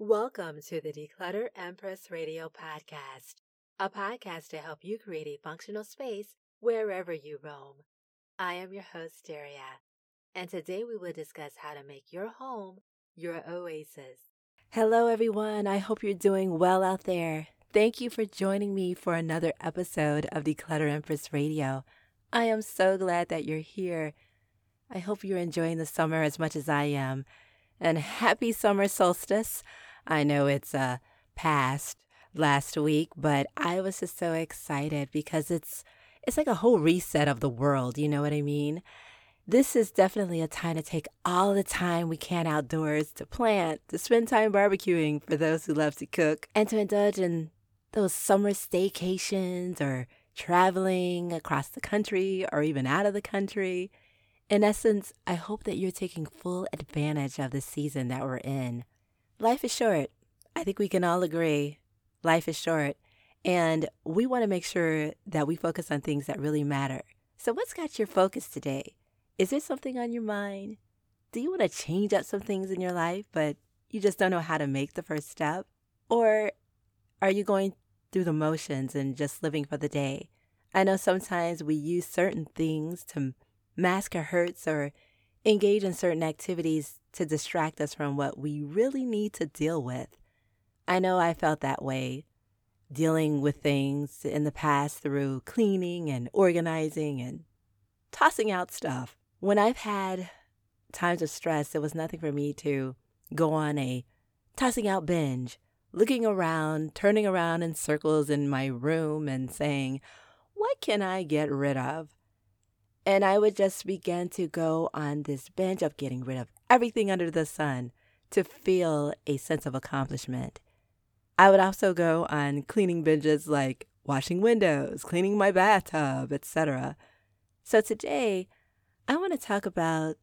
Welcome to the Declutter Empress Radio Podcast, a podcast to help you create a functional space wherever you roam. I am your host, Daria, and today we will discuss how to make your home your oasis. Hello, everyone. I hope you're doing well out there. Thank you for joining me for another episode of Declutter Empress Radio. I am so glad that you're here. I hope you're enjoying the summer as much as I am. And happy summer solstice. I know it's uh, past last week, but I was just so excited because it's it's like a whole reset of the world, you know what I mean? This is definitely a time to take all the time we can outdoors to plant, to spend time barbecuing for those who love to cook, and to indulge in those summer staycations or traveling across the country or even out of the country. In essence, I hope that you're taking full advantage of the season that we're in. Life is short. I think we can all agree. Life is short. And we want to make sure that we focus on things that really matter. So, what's got your focus today? Is there something on your mind? Do you want to change up some things in your life, but you just don't know how to make the first step? Or are you going through the motions and just living for the day? I know sometimes we use certain things to mask our hurts or engage in certain activities to distract us from what we really need to deal with. I know I felt that way, dealing with things in the past through cleaning and organizing and tossing out stuff. When I've had times of stress, it was nothing for me to go on a tossing out binge, looking around, turning around in circles in my room and saying, What can I get rid of? And I would just begin to go on this binge of getting rid of everything under the sun to feel a sense of accomplishment. I would also go on cleaning binges like washing windows, cleaning my bathtub, etc. So today, I want to talk about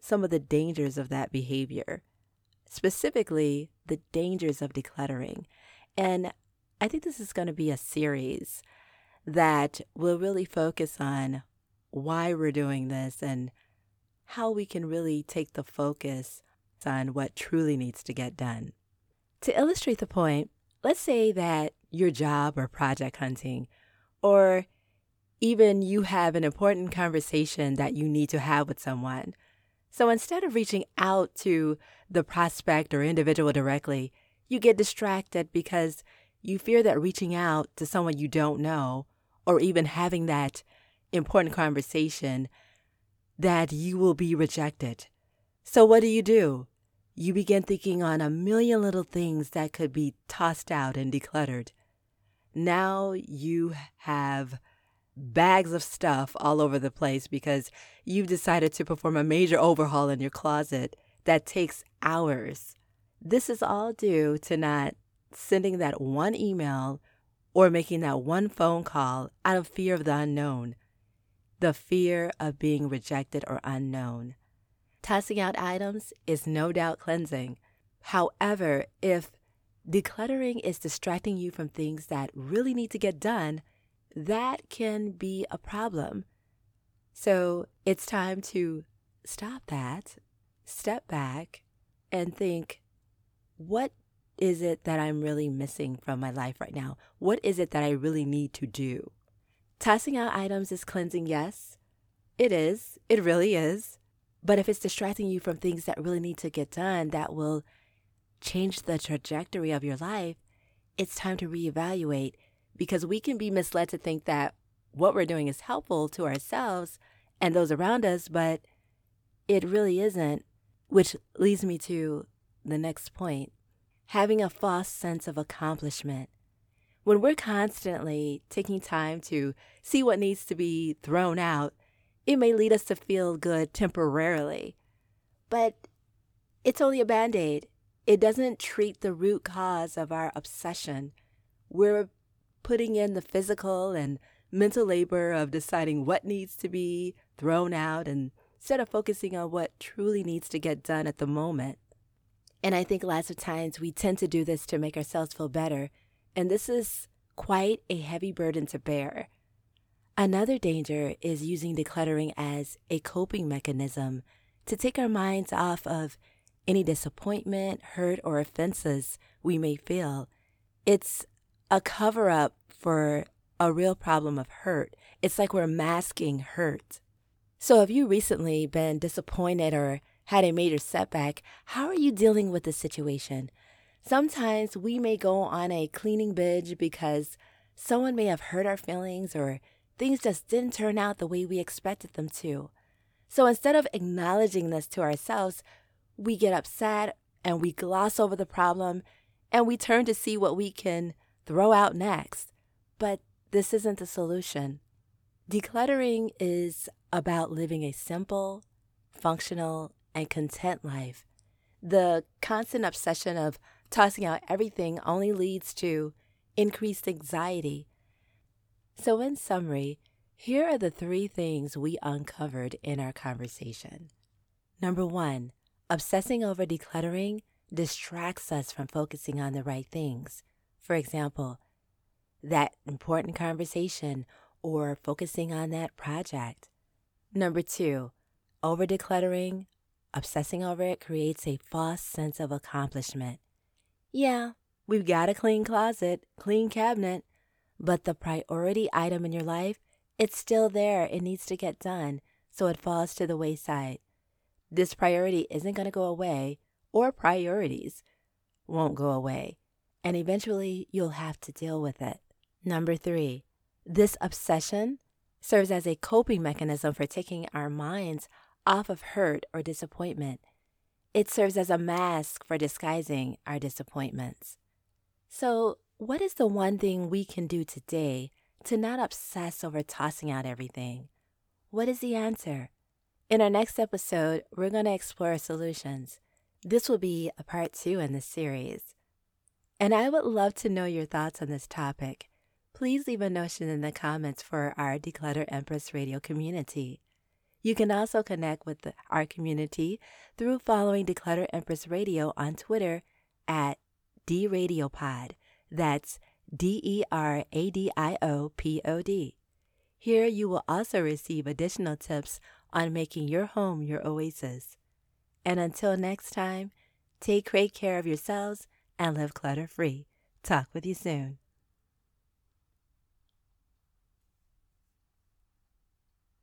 some of the dangers of that behavior, specifically the dangers of decluttering. And I think this is going to be a series that will really focus on why we're doing this and how we can really take the focus on what truly needs to get done. To illustrate the point, let's say that your job or project hunting, or even you have an important conversation that you need to have with someone. So instead of reaching out to the prospect or individual directly, you get distracted because you fear that reaching out to someone you don't know or even having that important conversation that you will be rejected. So, what do you do? You begin thinking on a million little things that could be tossed out and decluttered. Now you have bags of stuff all over the place because you've decided to perform a major overhaul in your closet that takes hours. This is all due to not sending that one email or making that one phone call out of fear of the unknown the fear of being rejected or unknown. Tossing out items is no doubt cleansing. However, if decluttering is distracting you from things that really need to get done, that can be a problem. So it's time to stop that, step back, and think what is it that I'm really missing from my life right now? What is it that I really need to do? Tossing out items is cleansing, yes. It is. It really is. But if it's distracting you from things that really need to get done that will change the trajectory of your life, it's time to reevaluate because we can be misled to think that what we're doing is helpful to ourselves and those around us, but it really isn't, which leads me to the next point having a false sense of accomplishment when we're constantly taking time to see what needs to be thrown out, it may lead us to feel good temporarily. But it's only a band aid. It doesn't treat the root cause of our obsession. We're putting in the physical and mental labor of deciding what needs to be thrown out and instead of focusing on what truly needs to get done at the moment. And I think lots of times we tend to do this to make ourselves feel better and this is quite a heavy burden to bear. Another danger is using decluttering as a coping mechanism to take our minds off of any disappointment, hurt, or offenses we may feel. It's a cover up for a real problem of hurt. It's like we're masking hurt. So, have you recently been disappointed or had a major setback? How are you dealing with the situation? Sometimes we may go on a cleaning binge because someone may have hurt our feelings or things just didn't turn out the way we expected them to. So instead of acknowledging this to ourselves, we get upset and we gloss over the problem and we turn to see what we can throw out next. But this isn't the solution. Decluttering is about living a simple, functional, and content life. The constant obsession of tossing out everything only leads to increased anxiety. So, in summary, here are the three things we uncovered in our conversation. Number one, obsessing over decluttering distracts us from focusing on the right things. For example, that important conversation or focusing on that project. Number two, over decluttering, obsessing over it creates a false sense of accomplishment. Yeah, we've got a clean closet, clean cabinet, but the priority item in your life, it's still there. It needs to get done, so it falls to the wayside. This priority isn't going to go away, or priorities won't go away, and eventually you'll have to deal with it. Number three, this obsession serves as a coping mechanism for taking our minds off of hurt or disappointment. It serves as a mask for disguising our disappointments. So, what is the one thing we can do today to not obsess over tossing out everything? What is the answer? In our next episode, we're going to explore solutions. This will be a part two in this series. And I would love to know your thoughts on this topic. Please leave a notion in the comments for our Declutter Empress Radio community. You can also connect with our community through following Declutter Empress Radio on Twitter at DRadiopod. That's D E R A D I O P O D. Here you will also receive additional tips on making your home your oasis. And until next time, take great care of yourselves and live clutter free. Talk with you soon.